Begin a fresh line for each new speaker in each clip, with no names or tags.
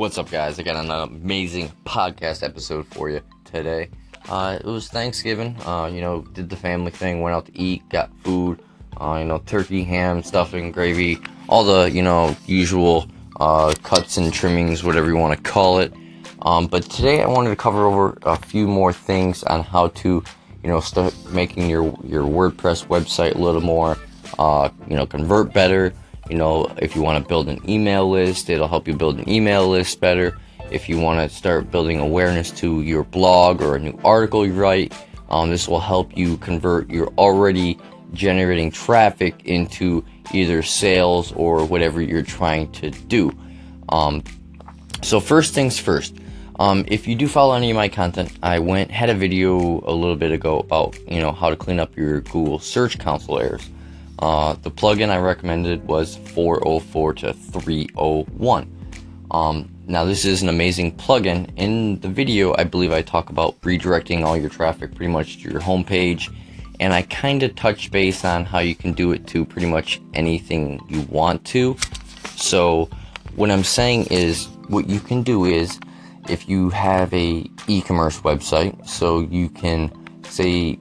What's up, guys? I got an amazing podcast episode for you today. Uh, it was Thanksgiving. Uh, you know, did the family thing, went out to eat, got food. Uh, you know, turkey, ham, stuffing, gravy, all the you know usual uh, cuts and trimmings, whatever you want to call it. Um, but today I wanted to cover over a few more things on how to, you know, start making your your WordPress website a little more, uh, you know, convert better you know, if you want to build an email list, it'll help you build an email list better. If you want to start building awareness to your blog or a new article you write, um, this will help you convert your already generating traffic into either sales or whatever you're trying to do. Um, so first things first. Um, if you do follow any of my content, I went had a video a little bit ago about you know how to clean up your Google Search Console errors. Uh, the plugin I recommended was 404 to 301. Um, now, this is an amazing plugin. In the video, I believe I talk about redirecting all your traffic pretty much to your homepage, and I kind of touch base on how you can do it to pretty much anything you want to. So, what I'm saying is, what you can do is, if you have a e-commerce website, so you can say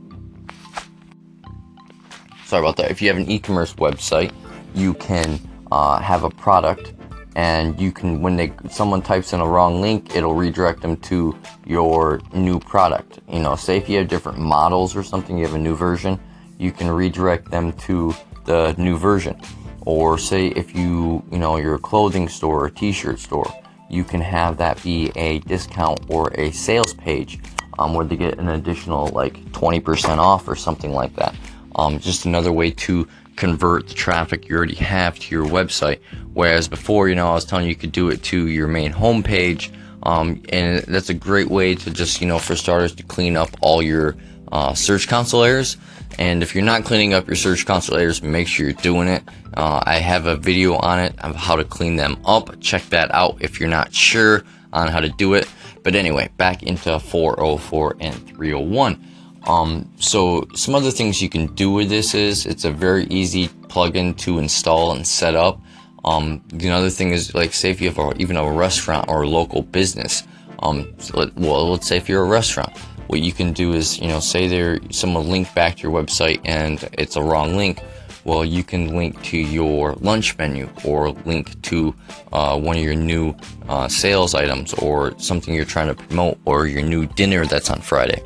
sorry about that. If you have an e-commerce website, you can uh, have a product, and you can when they someone types in a wrong link, it'll redirect them to your new product. You know, say if you have different models or something, you have a new version, you can redirect them to the new version. Or say if you you know you're a clothing store or a t-shirt store, you can have that be a discount or a sales page um, where they get an additional like 20% off or something like that. Um, just another way to convert the traffic you already have to your website. Whereas before, you know, I was telling you you could do it to your main homepage. Um, and that's a great way to just, you know, for starters, to clean up all your uh, Search Console errors. And if you're not cleaning up your Search Console errors, make sure you're doing it. Uh, I have a video on it of how to clean them up. Check that out if you're not sure on how to do it. But anyway, back into 404 and 301. Um, so some other things you can do with this is it's a very easy plugin to install and set up. Um, the other thing is like say if you have a, even a restaurant or a local business. Um, let, well, let's say if you're a restaurant, what you can do is you know say there someone linked back to your website and it's a wrong link. Well, you can link to your lunch menu or link to uh, one of your new uh, sales items or something you're trying to promote or your new dinner that's on Friday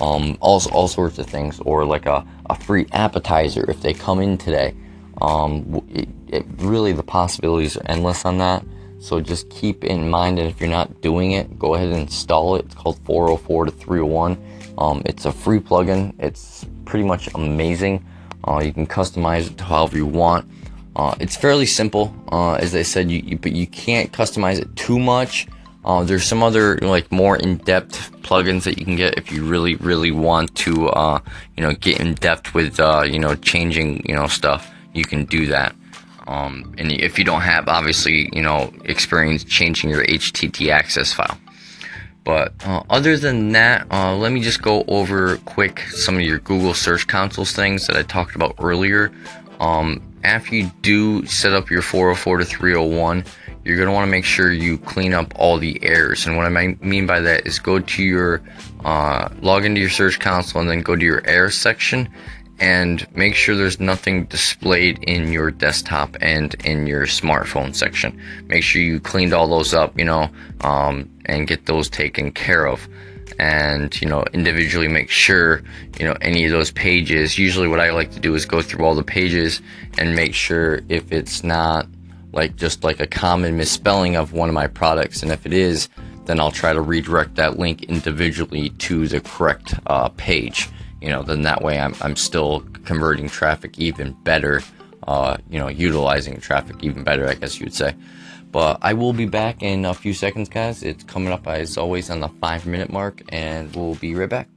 um, all, all sorts of things, or like a, a free appetizer if they come in today. Um, it, it, really, the possibilities are endless on that. So just keep in mind that if you're not doing it, go ahead and install it. It's called 404 to 301. Um, it's a free plugin. It's pretty much amazing. Uh, you can customize it however you want. Uh, it's fairly simple, uh, as I said, you, you, but you can't customize it too much uh, there's some other like more in-depth plugins that you can get if you really, really want to, uh, you know, get in depth with, uh, you know, changing, you know, stuff. You can do that. Um, and if you don't have, obviously, you know, experience changing your HTTP access file. But uh, other than that, uh, let me just go over quick some of your Google Search Console things that I talked about earlier. Um, after you do set up your 404 to 301, you're going to want to make sure you clean up all the errors. And what I mean by that is go to your, uh, log into your Search Console and then go to your error section and make sure there's nothing displayed in your desktop and in your smartphone section. Make sure you cleaned all those up, you know, um, and get those taken care of. And, you know, individually make sure, you know, any of those pages. Usually, what I like to do is go through all the pages and make sure if it's not like just like a common misspelling of one of my products. And if it is, then I'll try to redirect that link individually to the correct uh, page. You know, then that way I'm, I'm still converting traffic even better, uh, you know, utilizing traffic even better, I guess you would say. But I will be back in a few seconds, guys. It's coming up as always on the five minute mark, and we'll be right back.